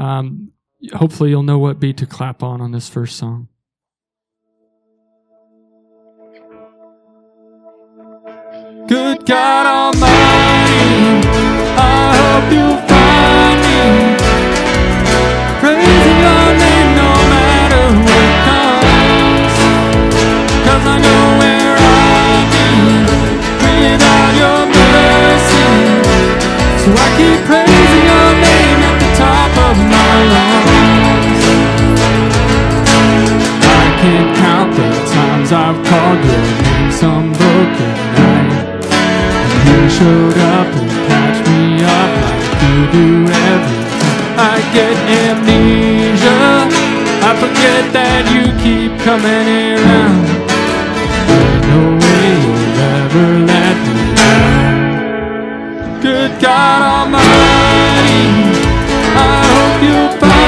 Um, hopefully, you'll know what beat to clap on on this first song. Good God Almighty, I hope you'll Called your some broken night. And you showed up and patched me up like you do every time. I get amnesia. I forget that you keep coming around. No way you'll ever let me down. Good God Almighty, I hope you'll find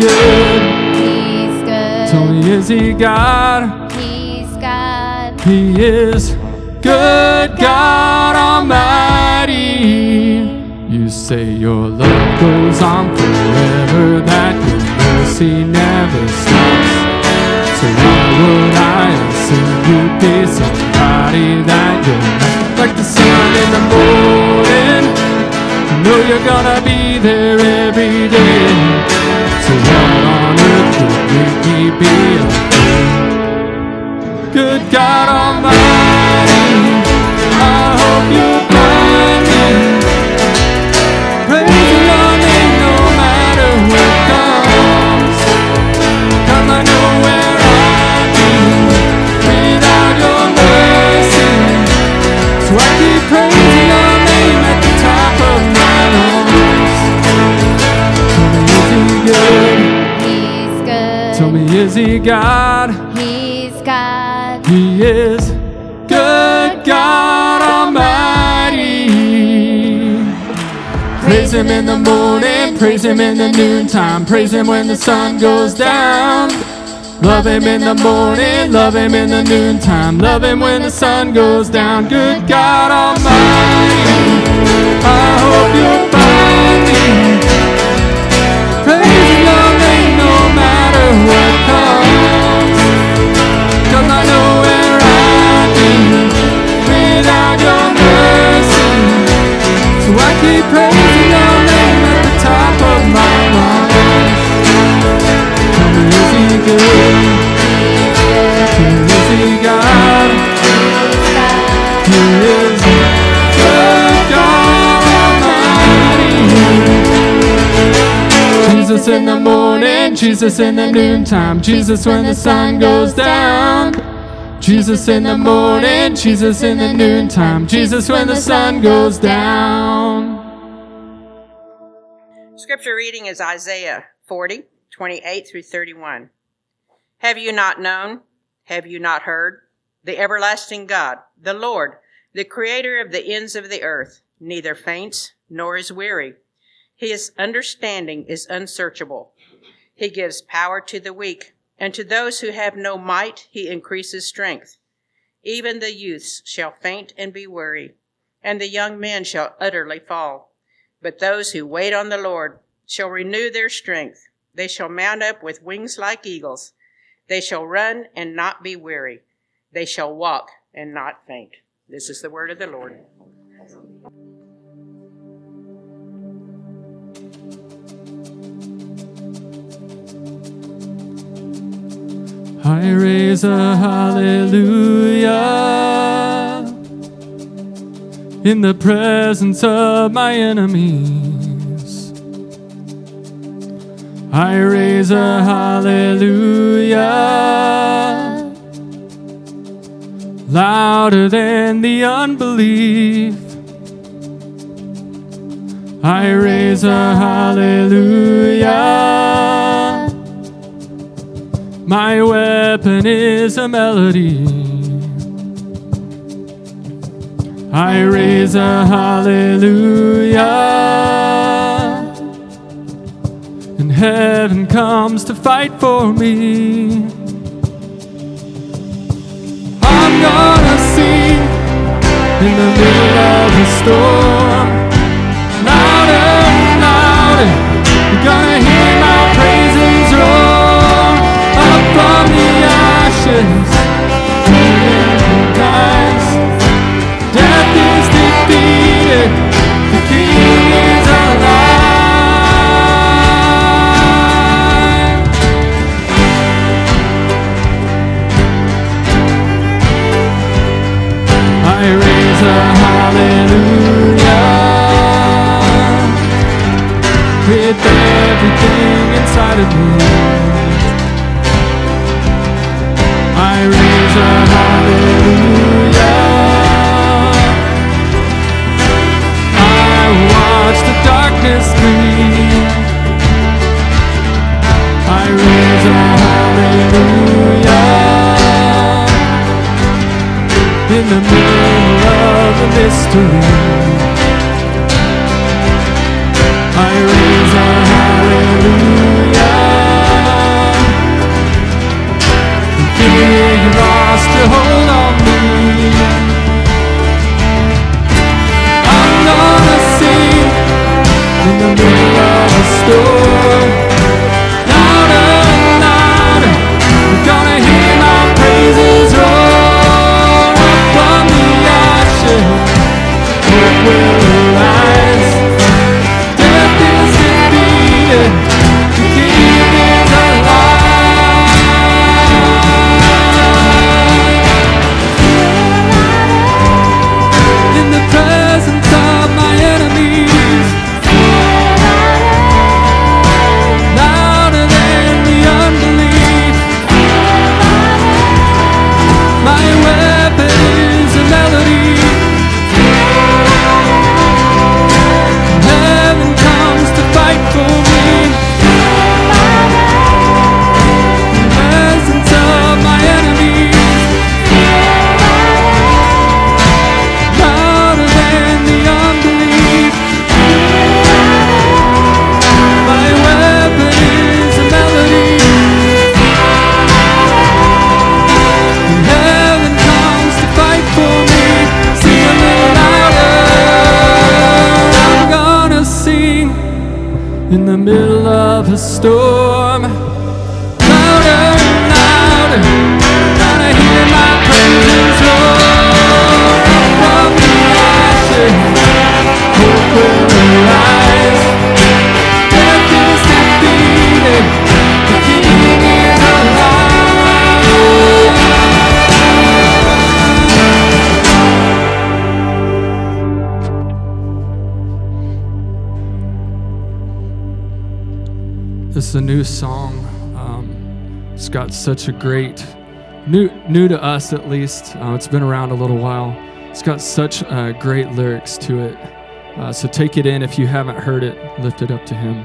lungs. Tell me, is he good? Tell me, is he God? He's God. He is good God Almighty. You say your love goes on forever, that your mercy never stops. So why would I assume you'd be somebody that you're not? Like the sun in the morning, you know you're gonna be there every day. Him in the noontime, praise Him when the sun goes down. Love Him in the morning, love Him in the noontime, love Him when the sun goes down. Good God Almighty, I hope you'll find me. Praising your name no matter what comes. Cause I know where I'd be without your mercy. So I keep praising Jesus in the morning, Jesus in the noontime, Jesus when the sun goes down. Jesus in the morning, Jesus in the noontime, Jesus when the sun goes down. Reading is Isaiah 40, 28 through 31. Have you not known? Have you not heard? The everlasting God, the Lord, the creator of the ends of the earth, neither faints nor is weary. His understanding is unsearchable. He gives power to the weak, and to those who have no might, he increases strength. Even the youths shall faint and be weary, and the young men shall utterly fall. But those who wait on the Lord shall renew their strength. They shall mount up with wings like eagles. They shall run and not be weary. They shall walk and not faint. This is the word of the Lord. I raise a hallelujah in the presence of my enemies. I raise a hallelujah louder than the unbelief. I raise a hallelujah. My weapon is a melody. I raise a hallelujah. Heaven comes to fight for me. I'm gonna sing in the middle of the storm. Louder and louder, you're gonna hear It's such a great, new new to us at least. Uh, it's been around a little while. It's got such uh, great lyrics to it. Uh, so take it in if you haven't heard it. Lift it up to Him.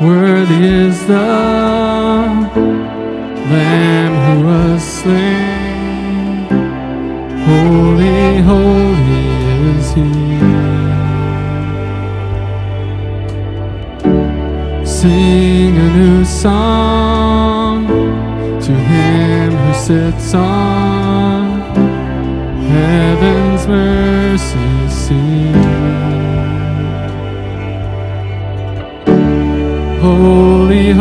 Worthy is the Lamb who was slain. Holy, holy is He. Sing a new song to him who sits on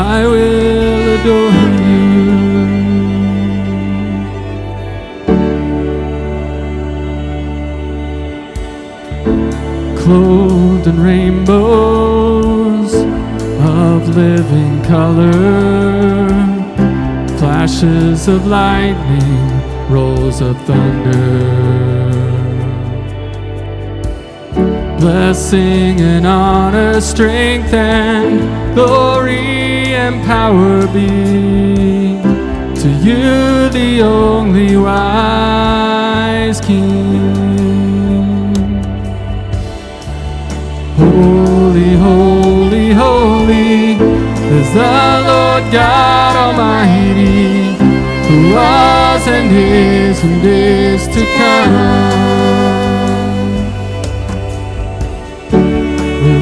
I will adore you. Clothed in rainbows of living color, flashes of lightning, rolls of thunder. Blessing and honor, strength and glory and power be to you, the only wise King. Holy, holy, holy is the Lord God Almighty, who was and is and is to come.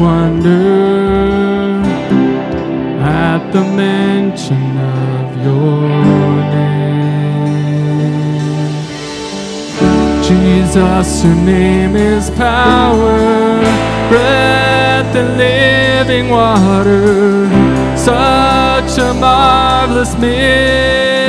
Wonder at the mention of your name. Jesus, your name is power, breath and living water, such a marvelous mystery.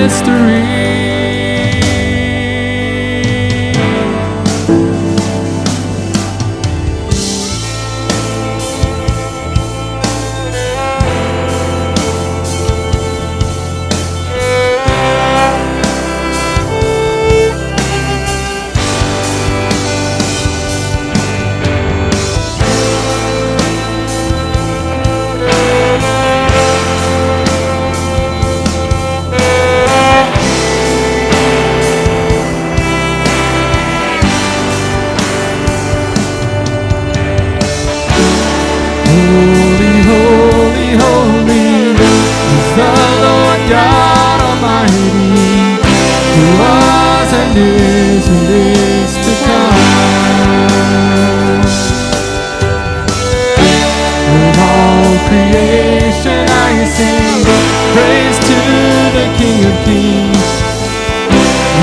Kings.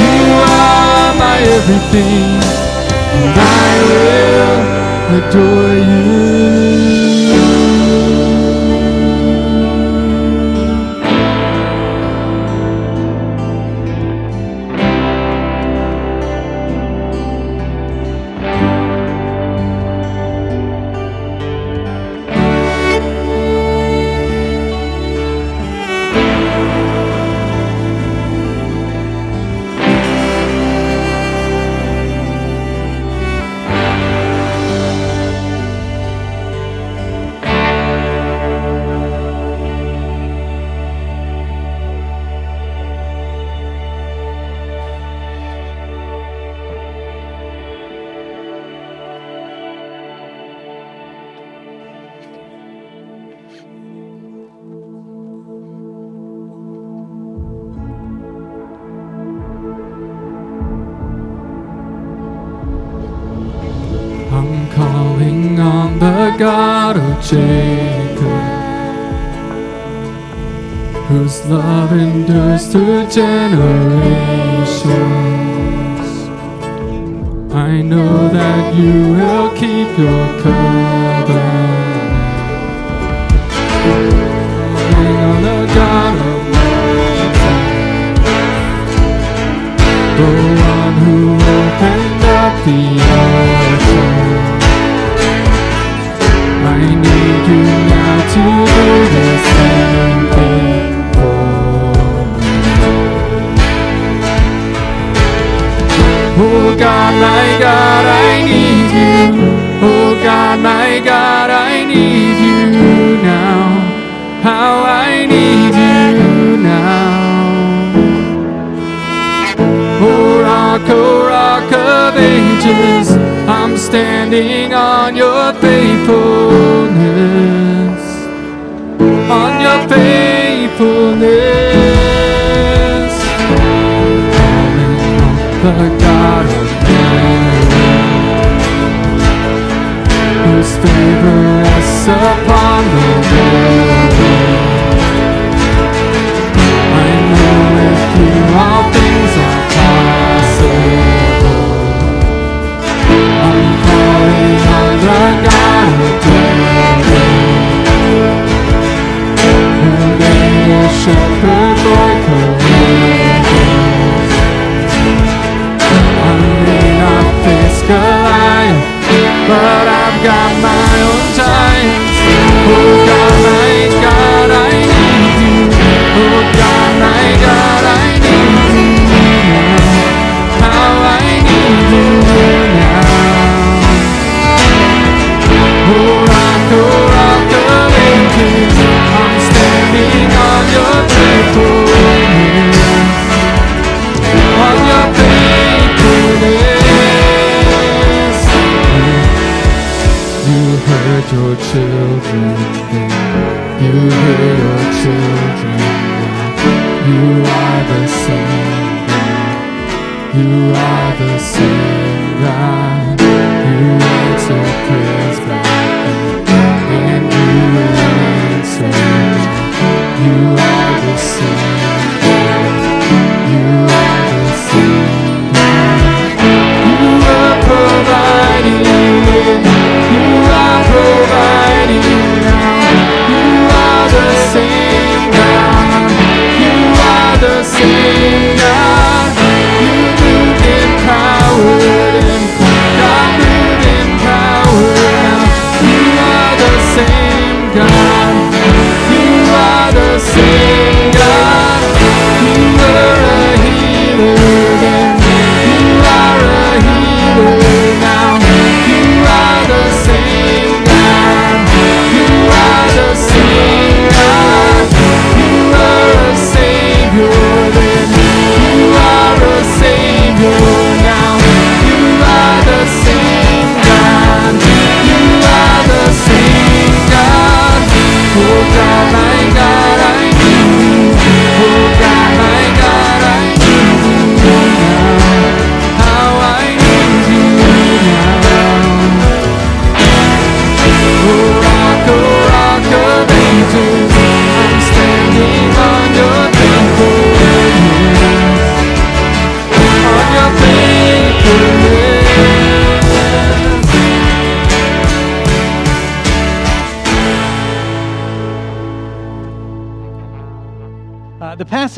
You are my everything, and I will adore you. God of Jacob. whose love endures through generations. I know that you will keep your covenant. Calling on the God of the one who opened up the Oh God, my God, I need you. Oh God, my God, I need you now. How I need you now. Oh rock, oh rock of ages, I'm standing on your faithfulness, on your faithfulness. The God of Mary, whose favor rests upon the world. I know with you are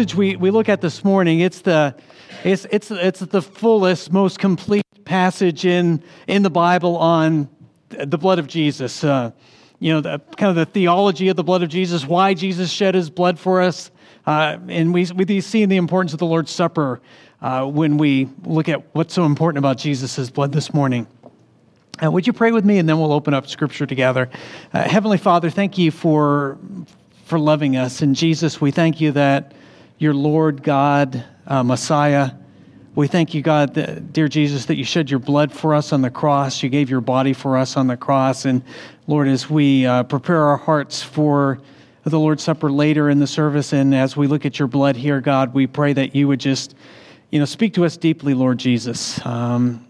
passage we, we look at this morning, it's the, it's, it's, it's the fullest, most complete passage in, in the Bible on the blood of Jesus. Uh, you know, the, kind of the theology of the blood of Jesus, why Jesus shed his blood for us. Uh, and we, we see the importance of the Lord's Supper uh, when we look at what's so important about Jesus' blood this morning. Uh, would you pray with me and then we'll open up scripture together? Uh, Heavenly Father, thank you for, for loving us. And Jesus, we thank you that your Lord God, uh, Messiah, we thank you, God, that, dear Jesus, that you shed your blood for us on the cross. You gave your body for us on the cross. And Lord, as we uh, prepare our hearts for the Lord's Supper later in the service, and as we look at your blood here, God, we pray that you would just, you know, speak to us deeply, Lord Jesus. Um,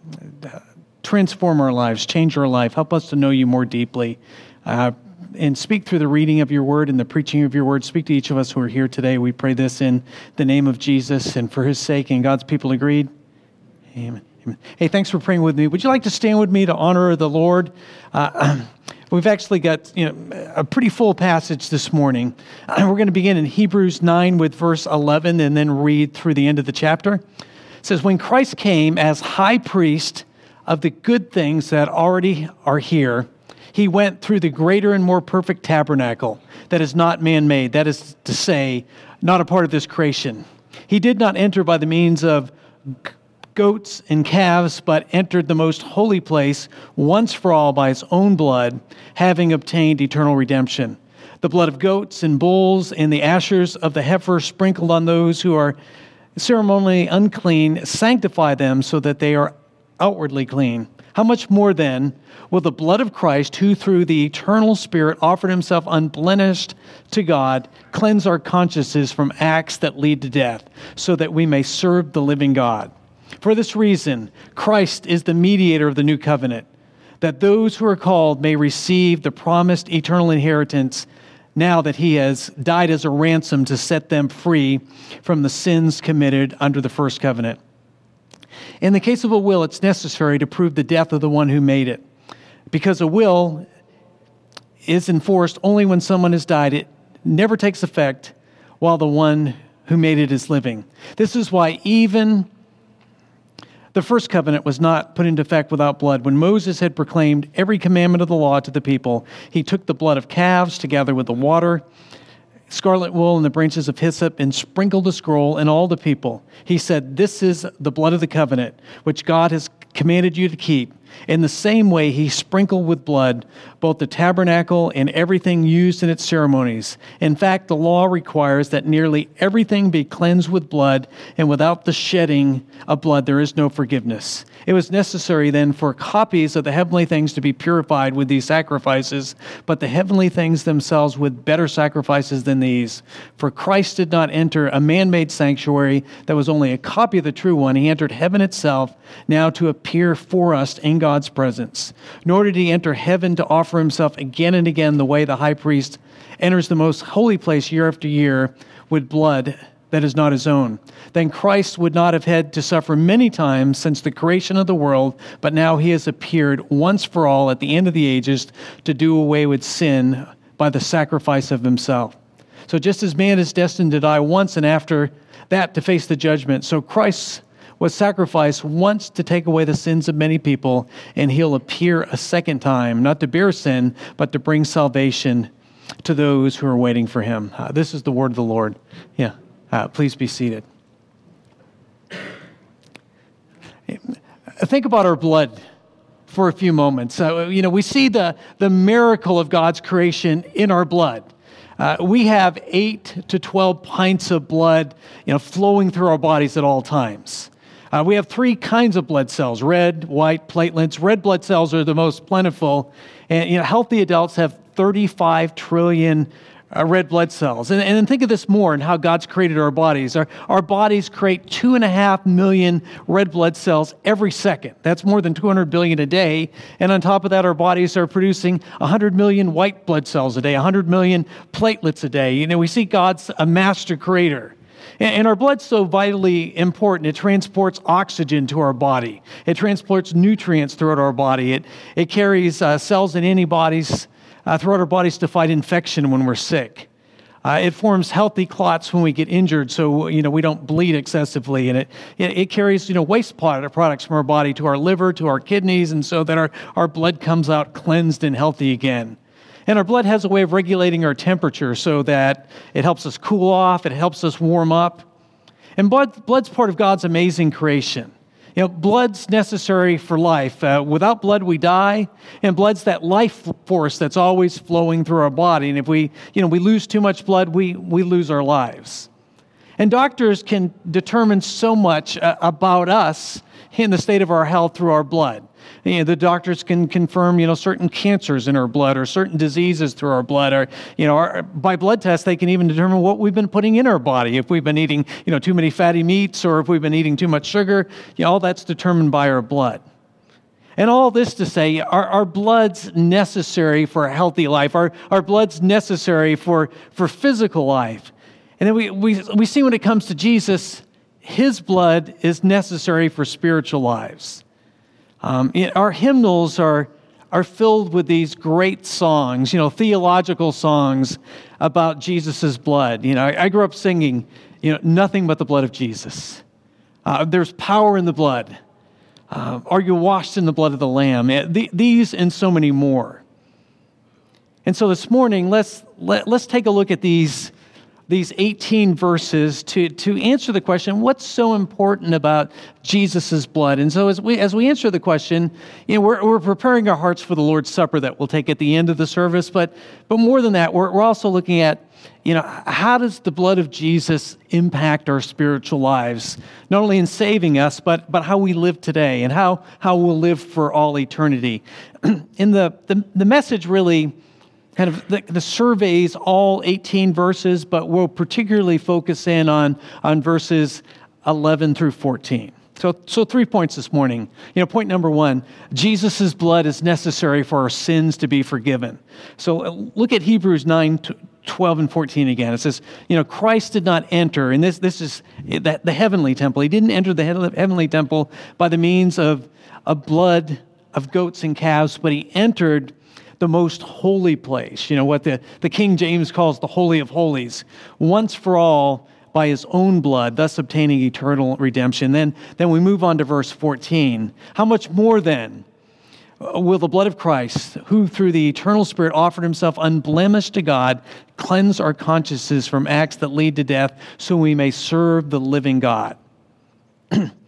transform our lives, change our life, help us to know you more deeply. Uh, and speak through the reading of your word and the preaching of your word. Speak to each of us who are here today. We pray this in the name of Jesus and for his sake. And God's people agreed. Amen. Amen. Hey, thanks for praying with me. Would you like to stand with me to honor the Lord? Uh, we've actually got you know, a pretty full passage this morning. We're going to begin in Hebrews 9 with verse 11 and then read through the end of the chapter. It says, When Christ came as high priest of the good things that already are here, he went through the greater and more perfect tabernacle that is not man made, that is to say, not a part of this creation. He did not enter by the means of goats and calves, but entered the most holy place once for all by his own blood, having obtained eternal redemption. The blood of goats and bulls and the ashes of the heifer sprinkled on those who are ceremonially unclean sanctify them so that they are outwardly clean. How much more then will the blood of Christ, who through the eternal Spirit offered himself unblemished to God, cleanse our consciences from acts that lead to death, so that we may serve the living God? For this reason, Christ is the mediator of the new covenant, that those who are called may receive the promised eternal inheritance now that he has died as a ransom to set them free from the sins committed under the first covenant. In the case of a will, it's necessary to prove the death of the one who made it. Because a will is enforced only when someone has died, it never takes effect while the one who made it is living. This is why even the first covenant was not put into effect without blood. When Moses had proclaimed every commandment of the law to the people, he took the blood of calves together with the water, scarlet wool, and the branches of hyssop, and sprinkled the scroll and all the people. He said, This is the blood of the covenant, which God has commanded you to keep. In the same way, he sprinkled with blood both the tabernacle and everything used in its ceremonies. In fact, the law requires that nearly everything be cleansed with blood, and without the shedding of blood, there is no forgiveness. It was necessary then for copies of the heavenly things to be purified with these sacrifices, but the heavenly things themselves with better sacrifices than these. For Christ did not enter a man made sanctuary that was only a copy of the true one. He entered heaven itself, now to appear for us in God's presence. Nor did he enter heaven to offer himself again and again the way the high priest enters the most holy place year after year with blood that is not his own. Then Christ would not have had to suffer many times since the creation of the world, but now he has appeared once for all at the end of the ages to do away with sin by the sacrifice of himself. So just as man is destined to die once and after that to face the judgment, so Christ was sacrificed once to take away the sins of many people, and he'll appear a second time, not to bear sin, but to bring salvation to those who are waiting for him. Uh, this is the word of the Lord. Yeah, uh, please be seated. Think about our blood for a few moments. Uh, you know, we see the, the miracle of God's creation in our blood. Uh, we have eight to 12 pints of blood, you know, flowing through our bodies at all times. Uh, we have three kinds of blood cells red, white, platelets. Red blood cells are the most plentiful. And you know, healthy adults have 35 trillion uh, red blood cells. And, and think of this more and how God's created our bodies. Our, our bodies create two and a half million red blood cells every second. That's more than 200 billion a day. And on top of that, our bodies are producing 100 million white blood cells a day, 100 million platelets a day. You know, we see God's a master creator. And our blood's so vitally important. It transports oxygen to our body. It transports nutrients throughout our body. It, it carries uh, cells and antibodies uh, throughout our bodies to fight infection when we're sick. Uh, it forms healthy clots when we get injured, so you know we don't bleed excessively, and it, it, it carries you know waste products from our body to our liver, to our kidneys, and so that our, our blood comes out cleansed and healthy again. And our blood has a way of regulating our temperature so that it helps us cool off, it helps us warm up. And blood, blood's part of God's amazing creation. You know, blood's necessary for life. Uh, without blood, we die, and blood's that life force that's always flowing through our body. And if we, you know, we lose too much blood, we, we lose our lives. And doctors can determine so much uh, about us in the state of our health through our blood. You know, the doctors can confirm, you know, certain cancers in our blood or certain diseases through our blood. Or, you know, our, by blood tests, they can even determine what we've been putting in our body. If we've been eating, you know, too many fatty meats or if we've been eating too much sugar, you know, all that's determined by our blood. And all this to say, our, our blood's necessary for a healthy life. Our, our blood's necessary for, for physical life. And then we, we, we see when it comes to Jesus, his blood is necessary for spiritual lives. Um, our hymnals are, are filled with these great songs, you know, theological songs about Jesus' blood. You know, I, I, grew up singing, you know, nothing but the blood of Jesus. Uh, there's power in the blood. Uh, are you washed in the blood of the Lamb? The, these and so many more. And so this morning, let's, let, let us take a look at these these 18 verses to, to answer the question what's so important about Jesus' blood? And so, as we, as we answer the question, you know, we're, we're preparing our hearts for the Lord's Supper that we'll take at the end of the service. But, but more than that, we're, we're also looking at you know, how does the blood of Jesus impact our spiritual lives? Not only in saving us, but, but how we live today and how, how we'll live for all eternity. in the, the, the message really kind of the, the, surveys all 18 verses, but we'll particularly focus in on, on verses 11 through 14. So, so three points this morning. You know, point number one, Jesus' blood is necessary for our sins to be forgiven. So uh, look at Hebrews 9, 12 and 14 again. It says, you know, Christ did not enter, and this, this is the, the heavenly temple. He didn't enter the heavenly temple by the means of, of blood of goats and calves, but he entered the most holy place, you know, what the, the King James calls the Holy of Holies, once for all by his own blood, thus obtaining eternal redemption. Then, then we move on to verse 14. How much more then will the blood of Christ, who through the eternal Spirit offered himself unblemished to God, cleanse our consciences from acts that lead to death so we may serve the living God?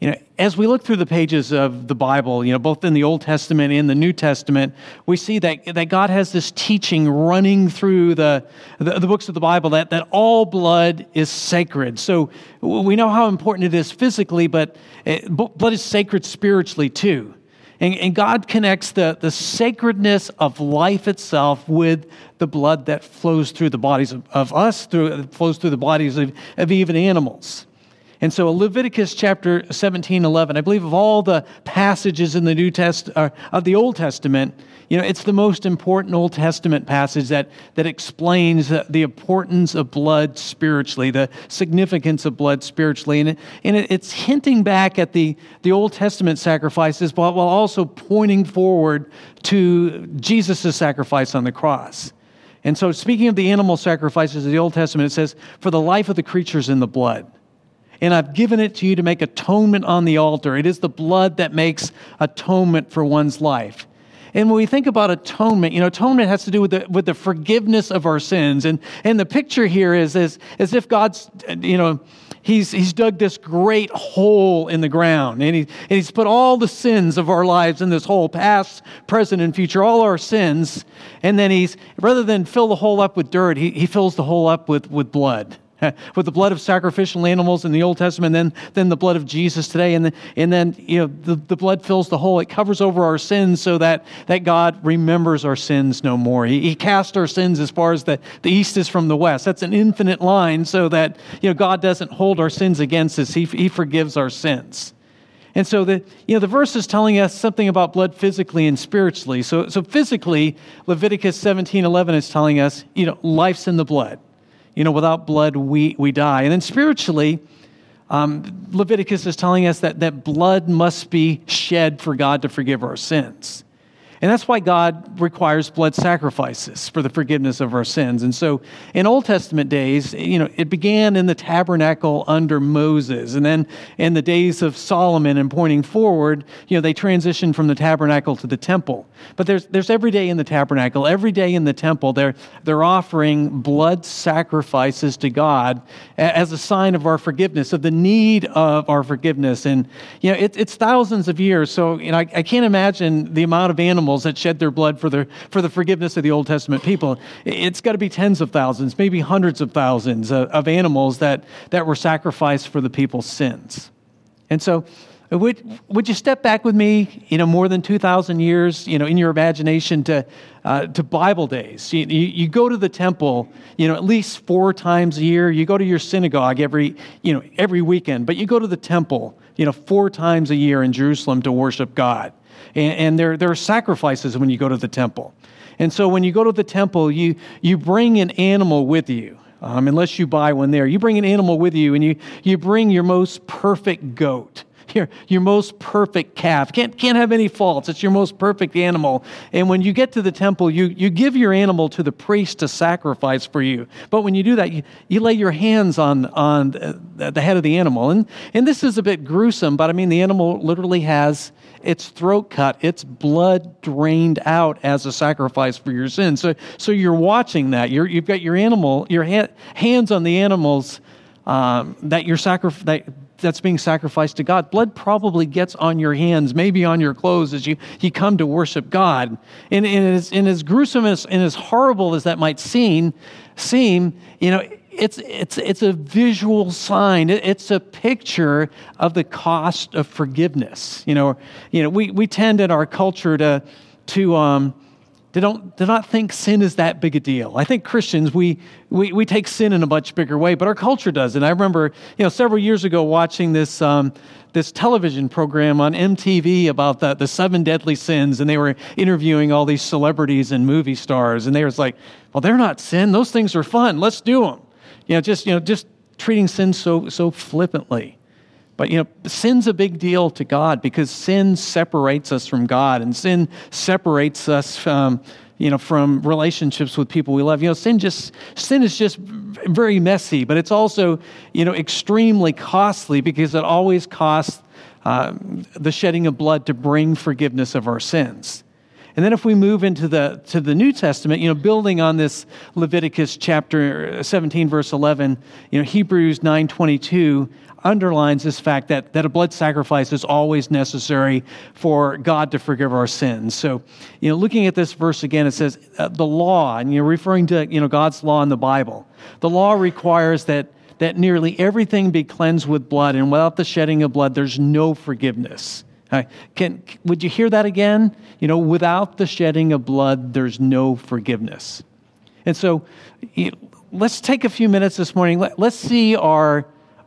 You know, as we look through the pages of the Bible, you know, both in the Old Testament and the New Testament, we see that, that God has this teaching running through the, the, the books of the Bible that, that all blood is sacred. So we know how important it is physically, but eh, it, blood is sacred spiritually too. And, and, God connects the, the sacredness of life itself with the blood that flows through the bodies of, of us, through, flows through the bodies of, of even animals. And so Leviticus chapter 17, 11, I believe of all the passages in the New Test uh, of the Old Testament, you know, it's the most important Old Testament passage that, that explains the, the importance of blood spiritually, the significance of blood spiritually. And, it, and it, it's hinting back at the, the Old Testament sacrifices while, while also pointing forward to Jesus' sacrifice on the cross. And so, speaking of the animal sacrifices of the Old Testament, it says, For the life of the creatures in the blood and I've given it to you to make atonement on the altar. It is the blood that makes atonement for one's life. And when we think about atonement, you know, atonement has to do with the, with the forgiveness of our sins. And, and the picture here is as, as if God's, you know, he's, he's dug this great hole in the ground and, he, and he's put all the sins of our lives in this hole, past, present, and future, all our sins. And then he's, rather than fill the hole up with dirt, he, he fills the hole up with, with blood. with the blood of sacrificial animals in the Old Testament, then, then the blood of Jesus today. And, the, and then you know, the, the blood fills the hole. It covers over our sins so that, that God remembers our sins no more. He, he cast our sins as far as the, the east is from the west. That's an infinite line so that you know, God doesn't hold our sins against us, He, he forgives our sins. And so the, you know, the verse is telling us something about blood physically and spiritually. So, so physically, Leviticus 17 11 is telling us, you know, life's in the blood. You know, without blood, we, we die. And then spiritually, um, Leviticus is telling us that, that blood must be shed for God to forgive our sins. And that's why God requires blood sacrifices for the forgiveness of our sins. And so in Old Testament days, you know, it began in the tabernacle under Moses. And then in the days of Solomon and pointing forward, you know, they transitioned from the tabernacle to the temple. But there's, there's every day in the tabernacle, every day in the temple, they're, they're offering blood sacrifices to God as a sign of our forgiveness, of the need of our forgiveness. And, you know, it, it's thousands of years. So, you know, I, I can't imagine the amount of animals animals that shed their blood for the, for the forgiveness of the Old Testament people. It's got to be tens of thousands, maybe hundreds of thousands of, of animals that, that were sacrificed for the people's sins. And so, would, would you step back with me, you know, more than 2,000 years, you know, in your imagination to, uh, to Bible days? You, you, you, go to the temple, you know, at least four times a year. You go to your synagogue every, you know, every weekend, but you go to the temple, you know, four times a year in Jerusalem to worship God. And, and there, there are sacrifices when you go to the temple. And so when you go to the temple, you, you bring an animal with you. Um, unless you buy one there, you bring an animal with you and you, you bring your most perfect goat your, your most perfect calf. Can't, can't have any faults. It's your most perfect animal. And when you get to the temple, you, you give your animal to the priest to sacrifice for you. But when you do that, you, you lay your hands on, on the head of the animal. And, and this is a bit gruesome, but I mean, the animal literally has its throat cut, its blood drained out as a sacrifice for your sins. So, so you're watching that. You're, you've got your animal, your ha- hands on the animals um, that you're sacrificing. that that's being sacrificed to God. Blood probably gets on your hands, maybe on your clothes as you, you come to worship God. And, and, as, and as gruesome as, and as horrible as that might seem, seem you know, it's, it's, it's a visual sign. It's a picture of the cost of forgiveness. You know, you know we, we tend in our culture to, to um, they don't, they not think sin is that big a deal. I think Christians, we, we, we take sin in a much bigger way, but our culture does. And I remember, you know, several years ago watching this, um, this television program on MTV about the, the seven deadly sins, and they were interviewing all these celebrities and movie stars, and they was like, well, they're not sin. Those things are fun. Let's do them. You know, just, you know, just treating sin so, so flippantly. But you know, sin's a big deal to God because sin separates us from God, and sin separates us from you know from relationships with people we love. You know, sin just sin is just very messy, but it's also you know extremely costly because it always costs uh, the shedding of blood to bring forgiveness of our sins. And then if we move into the to the New Testament, you know, building on this Leviticus chapter 17 verse 11, you know, Hebrews 9:22 underlines this fact that, that a blood sacrifice is always necessary for God to forgive our sins. So, you know, looking at this verse again, it says uh, the law, and you're referring to, you know, God's law in the Bible. The law requires that, that nearly everything be cleansed with blood, and without the shedding of blood, there's no forgiveness. Right. Can, would you hear that again? You know, without the shedding of blood, there's no forgiveness. And so, you let's take a few minutes this morning. Let, let's see our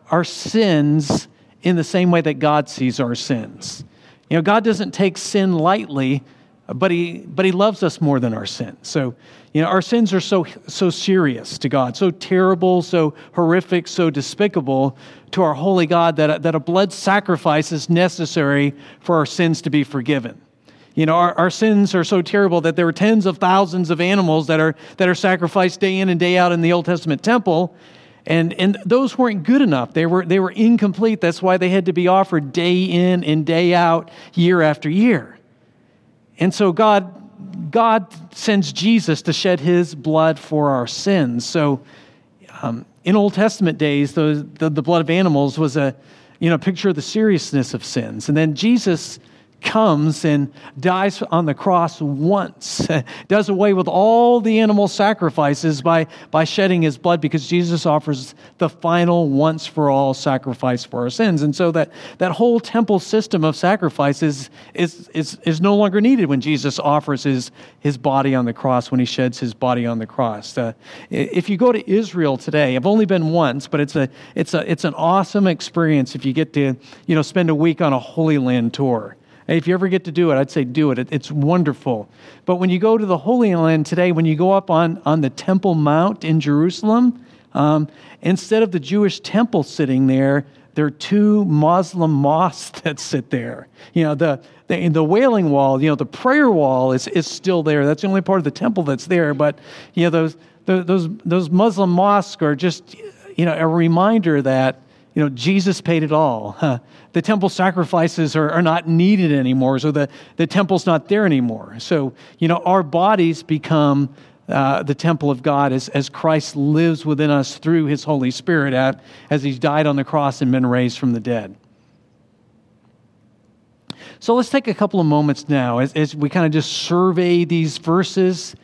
our sins in the same way that God sees our sins. You know, God doesn't take sin lightly, but he, but he loves us more than our sins. So, you know, our sins are so, so serious to God, so terrible, so horrific, so despicable to our holy God that, that a blood sacrifice is necessary for our sins to be forgiven. You know, our, our sins are so terrible that there were tens of thousands of animals that are, that are sacrificed day in and day out in the Old Testament temple. And, and those weren't good enough. They were, they were incomplete. That's why they had to be offered day in and day out, year after year. And so God, God sends Jesus to shed his blood for our sins. So um, in Old Testament days, the, the, the blood of animals was a you know, picture of the seriousness of sins. And then Jesus comes and dies on the cross once, does away with all the animal sacrifices by, by shedding his blood because Jesus offers the final once for all sacrifice for our sins. And so that, that whole temple system of sacrifices is, is, is no longer needed when Jesus offers his, his body on the cross, when he sheds his body on the cross. Uh, if you go to Israel today, I've only been once, but it's, a, it's, a, it's an awesome experience if you get to you know, spend a week on a Holy Land tour. If you ever get to do it, I'd say do it. It's wonderful. But when you go to the Holy Land today, when you go up on, on the Temple Mount in Jerusalem, um, instead of the Jewish temple sitting there, there are two Muslim mosques that sit there. You know, the, the, the Wailing Wall, you know, the prayer wall is, is still there. That's the only part of the temple that's there. But, you know, those, those, those Muslim mosques are just, you know, a reminder that you know, Jesus paid it all. Huh. The temple sacrifices are, are not needed anymore, so the, the temple's not there anymore. So, you know, our bodies become uh, the temple of God as, as Christ lives within us through his Holy Spirit at, as he's died on the cross and been raised from the dead. So let's take a couple of moments now as, as we kind of just survey these verses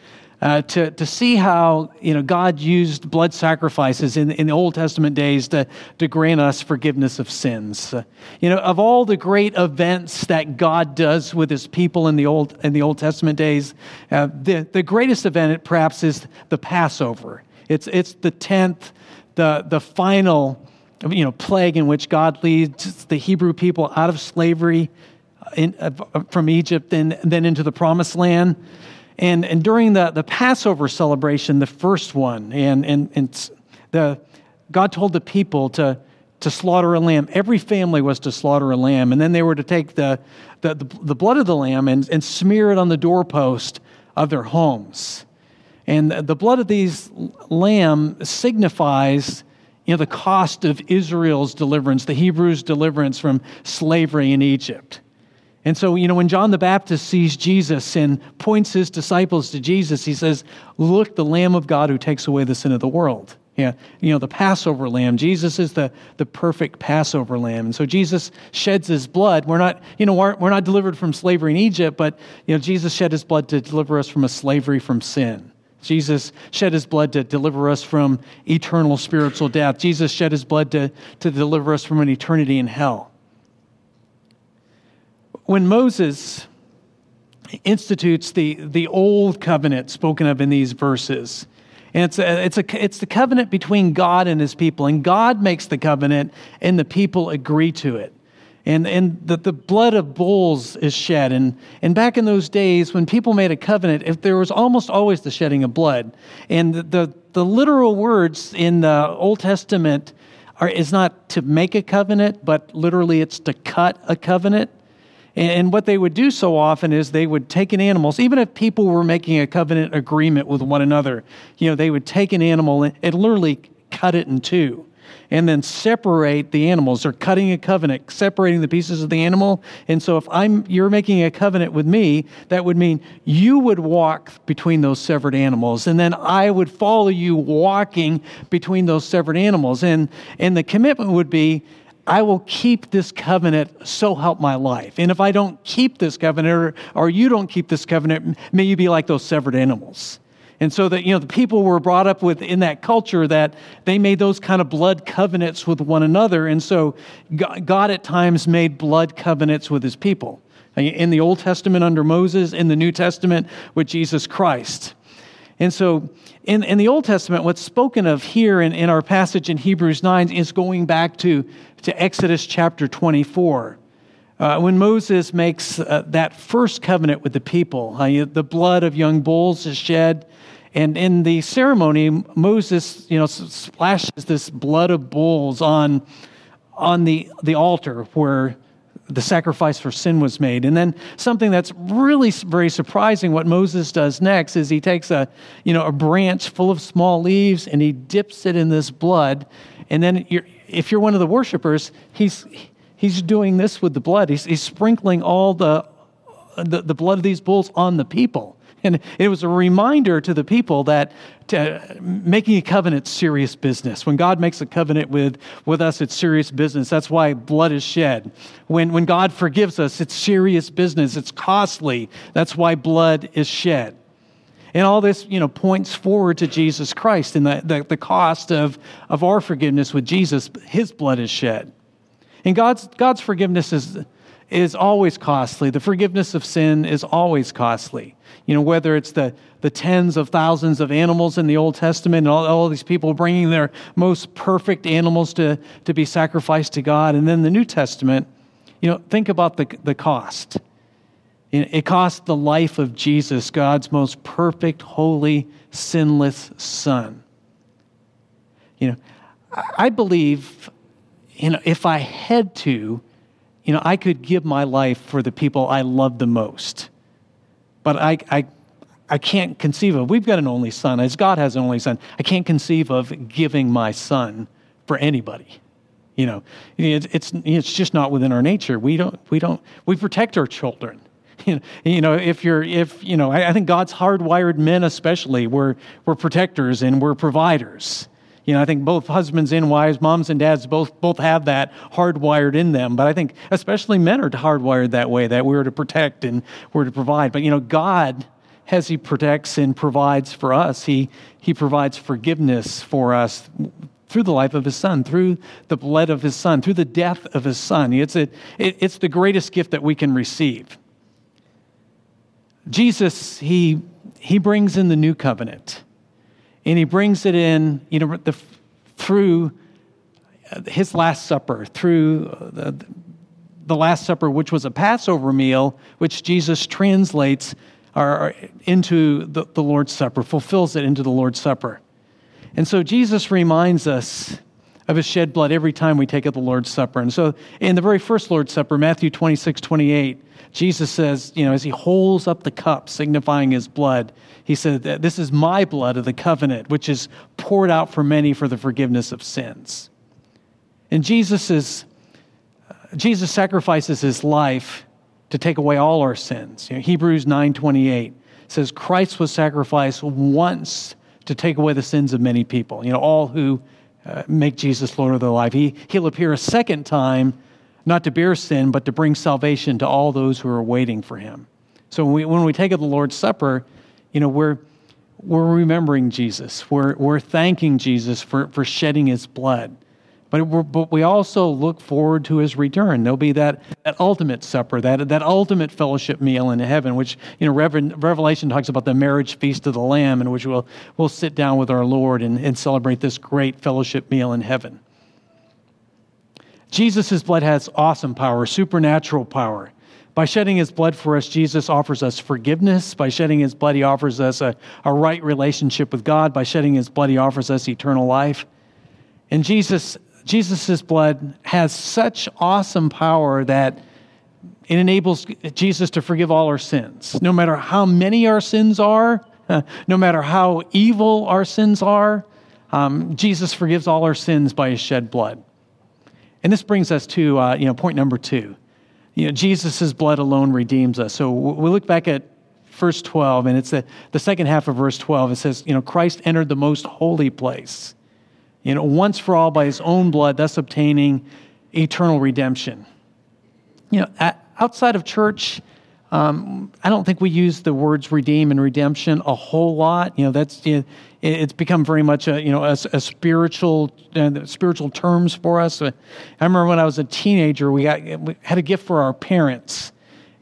uh, to, to see how you know, God used blood sacrifices in, in the Old Testament days to, to grant us forgiveness of sins. Uh, you know, of all the great events that God does with his people in the Old, in the Old Testament days, uh, the, the greatest event perhaps is the Passover. It's, it's the 10th, the, the final you know, plague in which God leads the Hebrew people out of slavery in, uh, from Egypt and then into the promised land. And, and during the, the Passover celebration, the first one, and, and, and the, God told the people to, to slaughter a lamb. Every family was to slaughter a lamb. And then they were to take the, the, the, the blood of the lamb and, and smear it on the doorpost of their homes. And the blood of these lamb signifies you know, the cost of Israel's deliverance, the Hebrews' deliverance from slavery in Egypt. And so, you know, when John the Baptist sees Jesus and points his disciples to Jesus, he says, Look, the Lamb of God who takes away the sin of the world. Yeah, you know, the Passover lamb. Jesus is the, the perfect Passover lamb. And so Jesus sheds his blood. We're not, you know, we're, we're not delivered from slavery in Egypt, but, you know, Jesus shed his blood to deliver us from a slavery from sin. Jesus shed his blood to deliver us from eternal spiritual death. Jesus shed his blood to, to deliver us from an eternity in hell. When Moses institutes the, the old covenant spoken of in these verses, and it's, a, it's, a, it's the covenant between God and his people. And God makes the covenant, and the people agree to it. And, and the, the blood of bulls is shed. And, and back in those days, when people made a covenant, if there was almost always the shedding of blood. And the, the, the literal words in the Old Testament are, is not to make a covenant, but literally it's to cut a covenant. And what they would do so often is they would take an animal, even if people were making a covenant agreement with one another, you know, they would take an animal and, and literally cut it in two and then separate the animals. They're cutting a covenant, separating the pieces of the animal. And so if I'm you're making a covenant with me, that would mean you would walk between those severed animals, and then I would follow you walking between those severed animals. And and the commitment would be I will keep this covenant, so help my life. And if I don't keep this covenant, or, or you don't keep this covenant, may you be like those severed animals. And so that, you know, the people were brought up with in that culture that they made those kind of blood covenants with one another. And so God at times made blood covenants with his people. In the Old Testament under Moses, in the New Testament with Jesus Christ. And so in, in the Old Testament, what's spoken of here in, in our passage in Hebrews 9 is going back to, to Exodus chapter 24. Uh, when Moses makes uh, that first covenant with the people, uh, the blood of young bulls is shed. And in the ceremony, Moses, you know, splashes this blood of bulls on, on the, the altar where the sacrifice for sin was made. And then something that's really very surprising what Moses does next is he takes a, you know, a branch full of small leaves and he dips it in this blood. And then you're, if you're one of the worshipers, he's, he's doing this with the blood. He's, he's sprinkling all the, the, the blood of these bulls on the people. And it was a reminder to the people that to, uh, making a covenant serious business. When God makes a covenant with, with us, it's serious business. That's why blood is shed. When, when God forgives us, it's serious business. It's costly. That's why blood is shed. And all this, you know, points forward to Jesus Christ and the, the, the cost of, of our forgiveness with Jesus. His blood is shed. And God's, God's forgiveness is, is always costly. The forgiveness of sin is always costly. You know, whether it's the, the tens of thousands of animals in the Old Testament and all, all these people bringing their most perfect animals to, to be sacrificed to God. And then the New Testament, you know, think about the, the cost. It cost the life of Jesus, God's most perfect, holy, sinless Son. You know, I believe, you know, if I had to, you know, I could give my life for the people I love the most. But I, I, I can't conceive of, we've got an only son, as God has an only son. I can't conceive of giving my son for anybody. You know, it's, it's, it's just not within our nature. We don't, we don't, we protect our children. You know, if you're, if, you know, I think God's hardwired men especially, we're, we're protectors and we're providers. You know, I think both husbands and wives, moms and dads, both both have that hardwired in them. But I think especially men are hardwired that way, that we're to protect and we're to provide. But you know, God, as He protects and provides for us, He He provides forgiveness for us through the life of his son, through the blood of his son, through the death of his son. It's, a, it, it's the greatest gift that we can receive. Jesus, he, he brings in the new covenant and he brings it in, you know, the, through uh, his Last Supper, through uh, the, the Last Supper, which was a Passover meal, which Jesus translates or, into the, the Lord's Supper, fulfills it into the Lord's Supper. And so Jesus reminds us of his shed blood every time we take up the Lord's Supper. And so in the very first Lord's Supper, Matthew 26, 28, Jesus says, you know, as he holds up the cup, signifying his blood, he said, This is my blood of the covenant, which is poured out for many for the forgiveness of sins. And Jesus, is, uh, Jesus sacrifices his life to take away all our sins. You know, Hebrews 9:28 says Christ was sacrificed once to take away the sins of many people. You know, all who uh, make Jesus Lord of their life. He, he'll appear a second time, not to bear sin, but to bring salvation to all those who are waiting for him. So when we, when we take up the Lord's Supper, you know, we're, we're remembering Jesus. We're, we're thanking Jesus for, for shedding his blood. But, but we also look forward to his return. There'll be that, that ultimate supper, that, that ultimate fellowship meal in heaven, which you know Revelation talks about the marriage feast of the Lamb, in which we'll, we'll sit down with our Lord and, and celebrate this great fellowship meal in heaven. Jesus' blood has awesome power, supernatural power. By shedding his blood for us, Jesus offers us forgiveness. By shedding his blood, he offers us a, a right relationship with God. By shedding his blood, he offers us eternal life. And Jesus Jesus' blood has such awesome power that it enables Jesus to forgive all our sins. No matter how many our sins are, no matter how evil our sins are, um, Jesus forgives all our sins by his shed blood. And this brings us to uh, you know, point number two. You know, Jesus' blood alone redeems us. So we look back at verse 12, and it's the, the second half of verse 12. It says, you know, Christ entered the most holy place you know, once for all by his own blood, thus obtaining eternal redemption. You know, outside of church, um, I don't think we use the words redeem and redemption a whole lot. You know, that's it, it's become very much a you know a, a spiritual uh, spiritual terms for us. I remember when I was a teenager, we, got, we had a gift for our parents,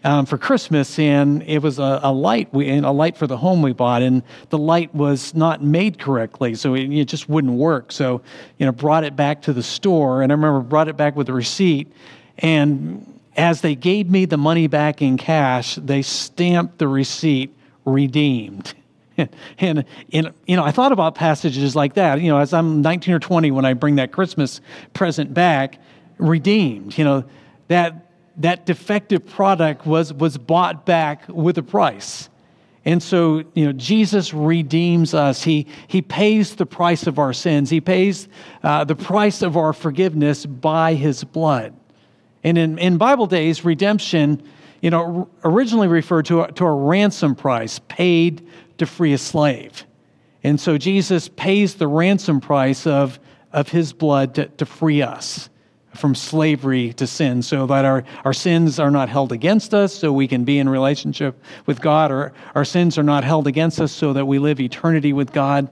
um, for Christmas, and it was a, a light, we, a light for the home we bought, and the light was not made correctly, so it, it, just wouldn't work. So, you know, brought it back to the store, and I remember brought it back with a receipt, and as they gave me the money back in cash, they stamped the receipt redeemed. and, and, you know, I thought about passages like that. You know, as I'm 19 or 20 when I bring that Christmas present back, redeemed. You know, that that defective product was, was bought back with a price. And so, you know, Jesus redeems us. He, he pays the price of our sins. He pays uh, the price of our forgiveness by his blood. And in, in Bible days, redemption, you know, originally referred to a, to a ransom price paid to free a slave. And so Jesus pays the ransom price of, of his blood to, to free us from slavery to sin so that our, our sins are not held against us so we can be in relationship with God, or our sins are not held against us so that we live eternity with God.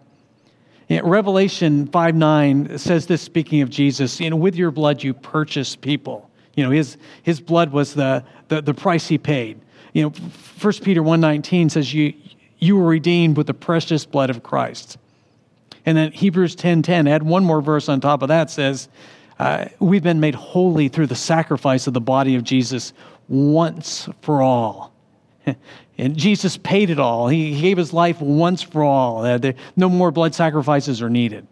Revelation 5 9 says this, speaking of Jesus, you know, with your blood you purchase people. You know, his, his blood was the, the, the price he paid. You know, 1 Peter 1.19 says you, you were redeemed with the precious blood of Christ. And then Hebrews 10.10, add one more verse on top of that, says, uh, we've been made holy through the sacrifice of the body of Jesus once for all. and Jesus paid it all. He, gave his life once for all. Uh, no more blood sacrifices are needed.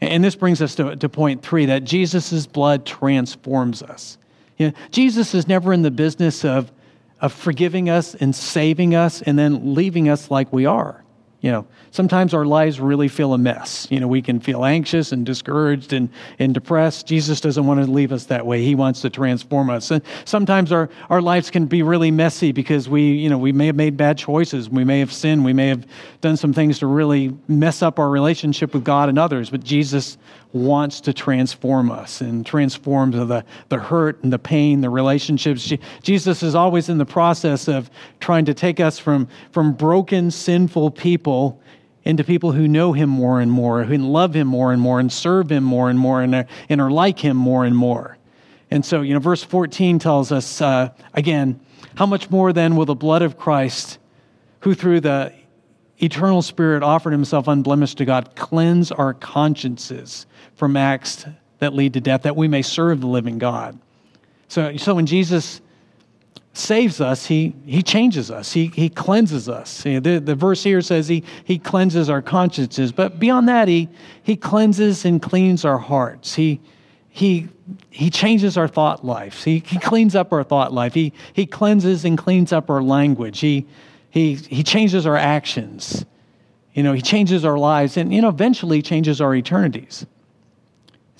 And this brings us to, to point three that Jesus' blood transforms us. You know, Jesus is never in the business of, of forgiving us and saving us and then leaving us like we are. You know, sometimes our lives really feel a mess. You know, we can feel anxious and discouraged and, and depressed. Jesus doesn't want to leave us that way. He wants to transform us. And sometimes our, our lives can be really messy because we, you know, we may have made bad choices. We may have sinned. We may have done some things to really mess up our relationship with God and others. But Jesus wants to transform us and transform the, the hurt and the pain, the relationships. Jesus is always in the process of trying to take us from, from broken, sinful people into people who know him more and more, who love him more and more, and serve him more and more, and are, and are like him more and more. And so, you know, verse 14 tells us uh, again, how much more then will the blood of Christ, who through the eternal Spirit offered himself unblemished to God, cleanse our consciences from acts that lead to death, that we may serve the living God. So, so when Jesus saves us, he, he changes us, he, he cleanses us. You know, the, the verse here says he, he cleanses our consciences, but beyond that, he, he cleanses and cleans our hearts. He, he, he changes our thought life. He, he cleans up our thought life. He, he cleanses and cleans up our language. He, he, he changes our actions. You know, he changes our lives and, you know, eventually changes our eternities.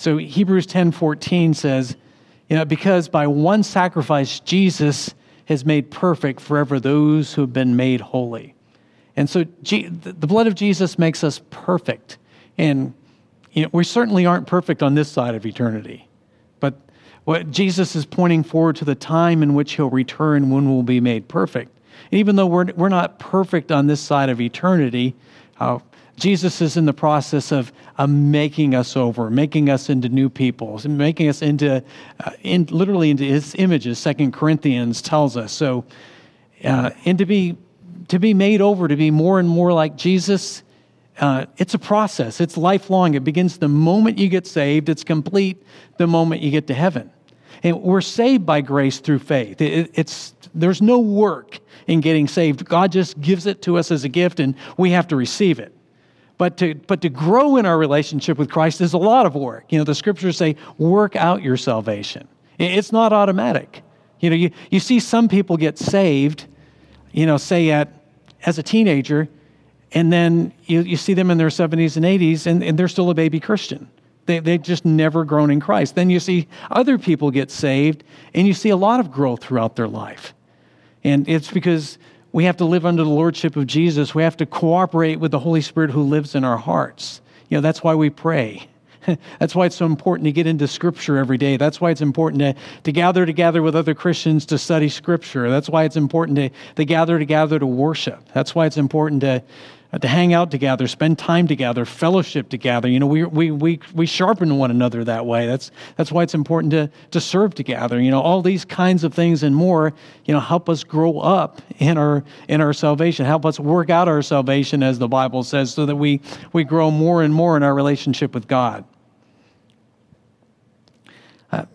So Hebrews 10:14 says, you know, because by one sacrifice, Jesus has made perfect forever those who have been made holy. And so the blood of Jesus makes us perfect. And you know, we certainly aren't perfect on this side of eternity. But what Jesus is pointing forward to the time in which he'll return when we'll be made perfect. And even though we're, we're not perfect on this side of eternity, uh, Jesus is in the process of, of making us over, making us into new people, making us into, uh, in, literally into his images, Second Corinthians tells us. So, uh, and to be, to be made over, to be more and more like Jesus, uh, it's a process. It's lifelong. It begins the moment you get saved, it's complete the moment you get to heaven. And we're saved by grace through faith. It, it's, there's no work in getting saved. God just gives it to us as a gift, and we have to receive it. But to, but to grow in our relationship with Christ is a lot of work. You know, the scriptures say, work out your salvation. It's not automatic. You know, you, you see some people get saved, you know, say at, as a teenager, and then you, you see them in their 70s and 80s, and, and they're still a baby Christian. They, they've just never grown in Christ. Then you see other people get saved, and you see a lot of growth throughout their life. And it's because we have to live under the lordship of Jesus. We have to cooperate with the Holy Spirit who lives in our hearts. You know, that's why we pray. That's why it's so important to get into Scripture every day. That's why it's important to, to gather together with other Christians to study Scripture. That's why it's important to, to gather together to worship. That's why it's important to, to hang out together, spend time together, fellowship together. You know, we, we, we, we sharpen one another that way. That's, that's why it's important to, to serve together. You know, all these kinds of things and more, you know, help us grow up in our, in our salvation, help us work out our salvation, as the Bible says, so that we, we grow more and more in our relationship with God. Uh,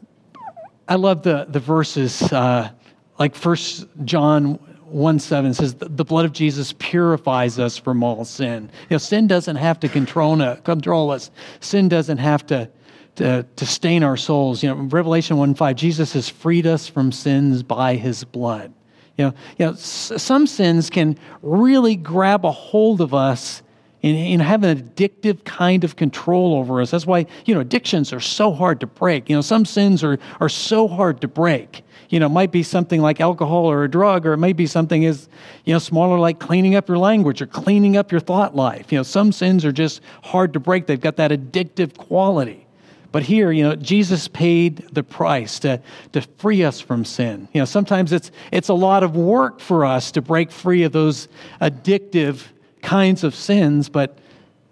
I love the, the verses uh, like First John 1 7 says, The blood of Jesus purifies us from all sin. You know, sin doesn't have to control, us, sin doesn't have to, to, to stain our souls. You know, Revelation 1 5, Jesus has freed us from sins by his blood. You know, you know some sins can really grab a hold of us and, and have an addictive kind of control over us. That's why, you know, addictions are so hard to break. You know, some sins are, are so hard to break you know, might be something like alcohol or a drug, or it might be something as, you know, smaller like cleaning up your language or cleaning up your thought life. You know, some sins are just hard to break. They've got that addictive quality. But here, you know, Jesus paid the price to, to free us from sin. You know, sometimes it's, it's a lot of work for us to break free of those addictive kinds of sins, but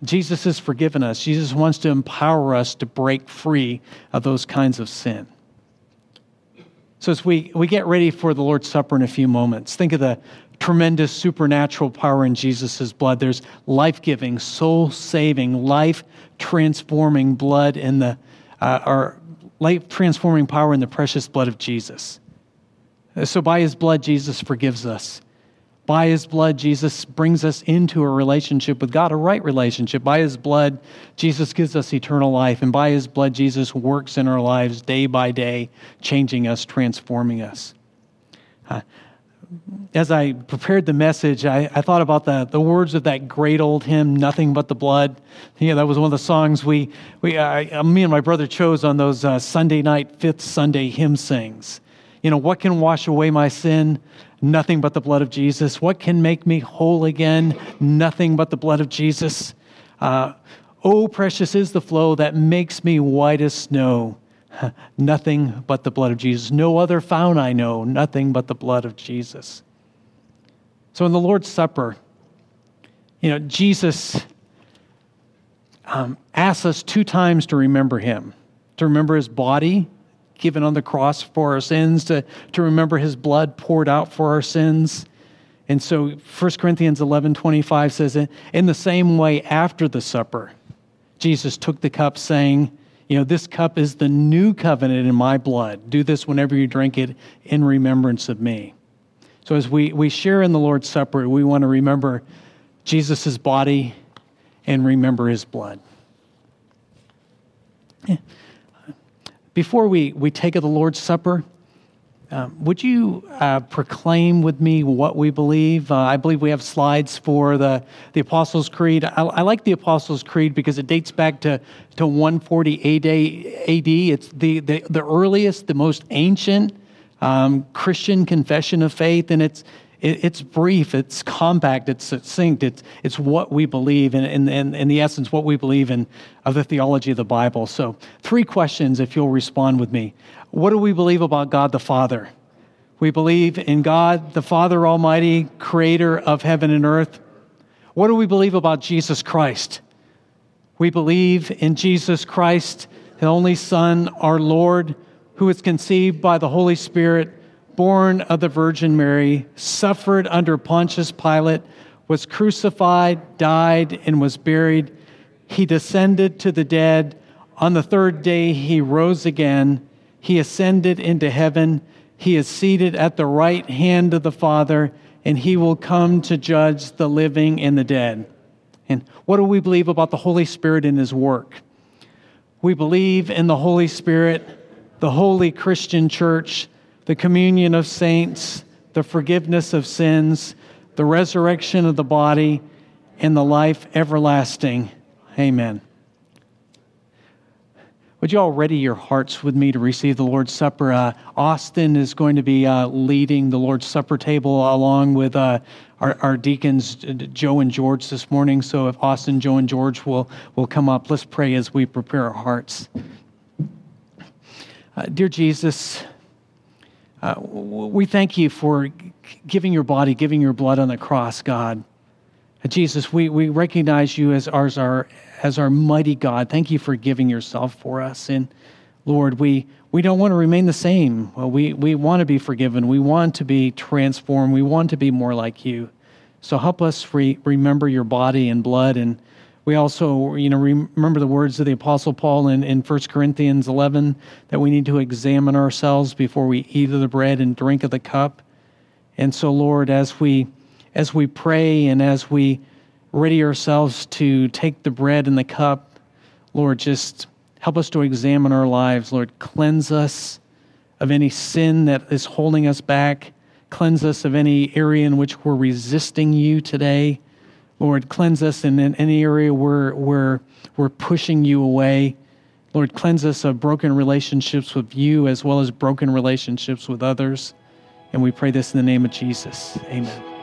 Jesus has forgiven us. Jesus wants to empower us to break free of those kinds of sin. So, as we, we get ready for the Lord's Supper in a few moments, think of the tremendous supernatural power in Jesus' blood. There's life giving, soul saving, life transforming blood in the, uh, life transforming power in the precious blood of Jesus. So, by his blood, Jesus forgives us. By his blood, Jesus brings us into a relationship with God, a right relationship. By his blood, Jesus gives us eternal life. And by his blood, Jesus works in our lives day by day, changing us, transforming us. Uh, as I prepared the message, I, I, thought about the, the words of that great old hymn, Nothing But the Blood. Yeah, that was one of the songs we, we uh, me and my brother chose on those uh, Sunday night, fifth Sunday hymn sings. You know, what can wash away my sin? Nothing but the blood of Jesus. What can make me whole again? Nothing but the blood of Jesus. Uh, oh, precious is the flow that makes me white as snow. Nothing but the blood of Jesus. No other found I know. Nothing but the blood of Jesus. So in the Lord's Supper, you know, Jesus um, asks us two times to remember him to remember his body given on the cross for our sins, to, to remember his blood poured out for our sins. And so 1 Corinthians 11 25 says, In the same way, after the supper, Jesus took the cup, saying, you know, this cup is the new covenant in my blood. Do this whenever you drink it in remembrance of me. So as we, we share in the Lord's Supper, we want to remember Jesus' body and remember his blood. Before we, we take of the Lord's Supper, um, would you uh, proclaim with me what we believe? Uh, I believe we have slides for the, the Apostles' Creed. I, I, like the Apostles' Creed because it dates back to, to 140 AD. It's the, the, the earliest, the most ancient um, Christian confession of faith, and it's, it, it's brief, it's compact, it's succinct, it's, it's what we believe, and in, in, in the essence, what we believe in of the theology of the Bible. So, three questions if you'll respond with me. What do we believe about God the Father? We believe in God the Father Almighty, creator of heaven and earth. What do we believe about Jesus Christ? We believe in Jesus Christ, the only Son, our Lord, who was conceived by the Holy Spirit born of the Virgin Mary, suffered under Pontius Pilate, was crucified, died, and was buried. He descended to the dead. On the third day, he rose again. He ascended into heaven. He is seated at the right hand of the Father, and he will come to judge the living and the dead. And what do we believe about the Holy Spirit and his work? We believe in the Holy Spirit, the holy Christian church the communion of saints, the forgiveness of sins, the resurrection of the body, and the life everlasting. Amen. Would you all ready your hearts with me to receive the Lord's Supper? Uh, Austin is going to be uh, leading the Lord's Supper table along with uh, our, our, deacons, Joe and George, this morning. So if Austin, Joe, and George will, will come up, let's pray as we prepare our hearts. Uh, dear Jesus, uh, we thank you for giving your body, giving your blood on the cross, God. Uh, Jesus, we, we recognize you as, as, our, as our mighty God. Thank you for giving yourself for us. And Lord, we, we don't want to remain the same. Well, we, we want to be forgiven. We want to be transformed. We want to be more like you. So help us re- remember your body and blood and we also, you know, remember the words of the Apostle Paul in, in 1 Corinthians 11 that we need to examine ourselves before we eat of the bread and drink of the cup. And so, Lord, as we as we pray and as we ready ourselves to take the bread and the cup, Lord, just help us to examine our lives. Lord, cleanse us of any sin that is holding us back. Cleanse us of any area in which we're resisting you today. Lord, cleanse us in any area where, where we're pushing you away. Lord, cleanse us of broken relationships with you as well as broken relationships with others. And we pray this in the name of Jesus. Amen.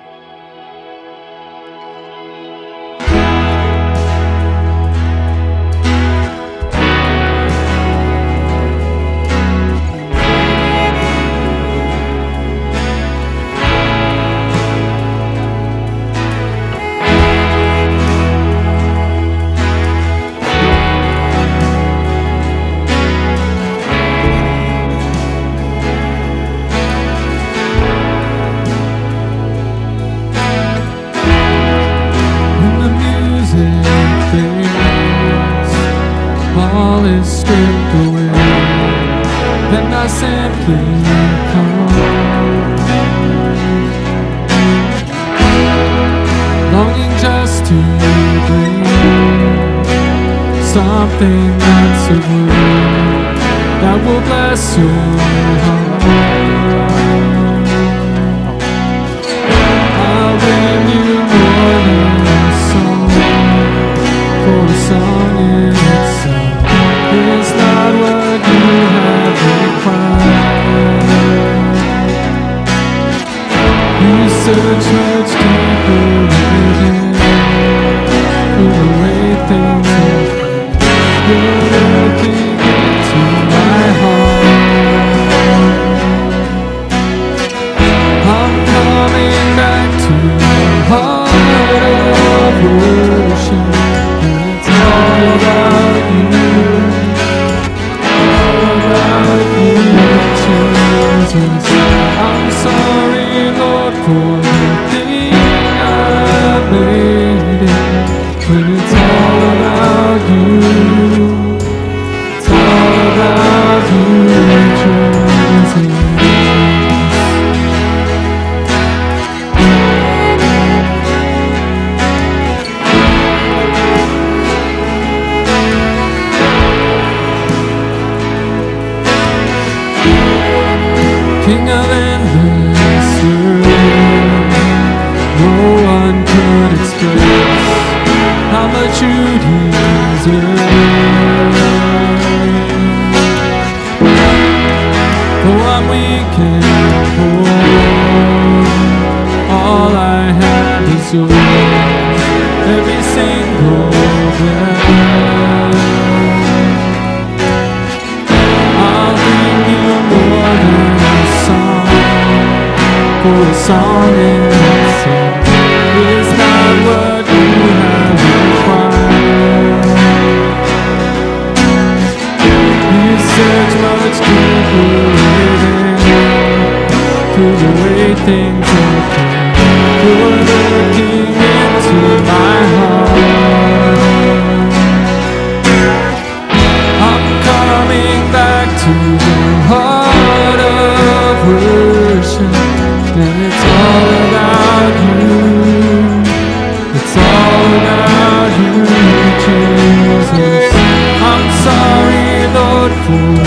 Lord,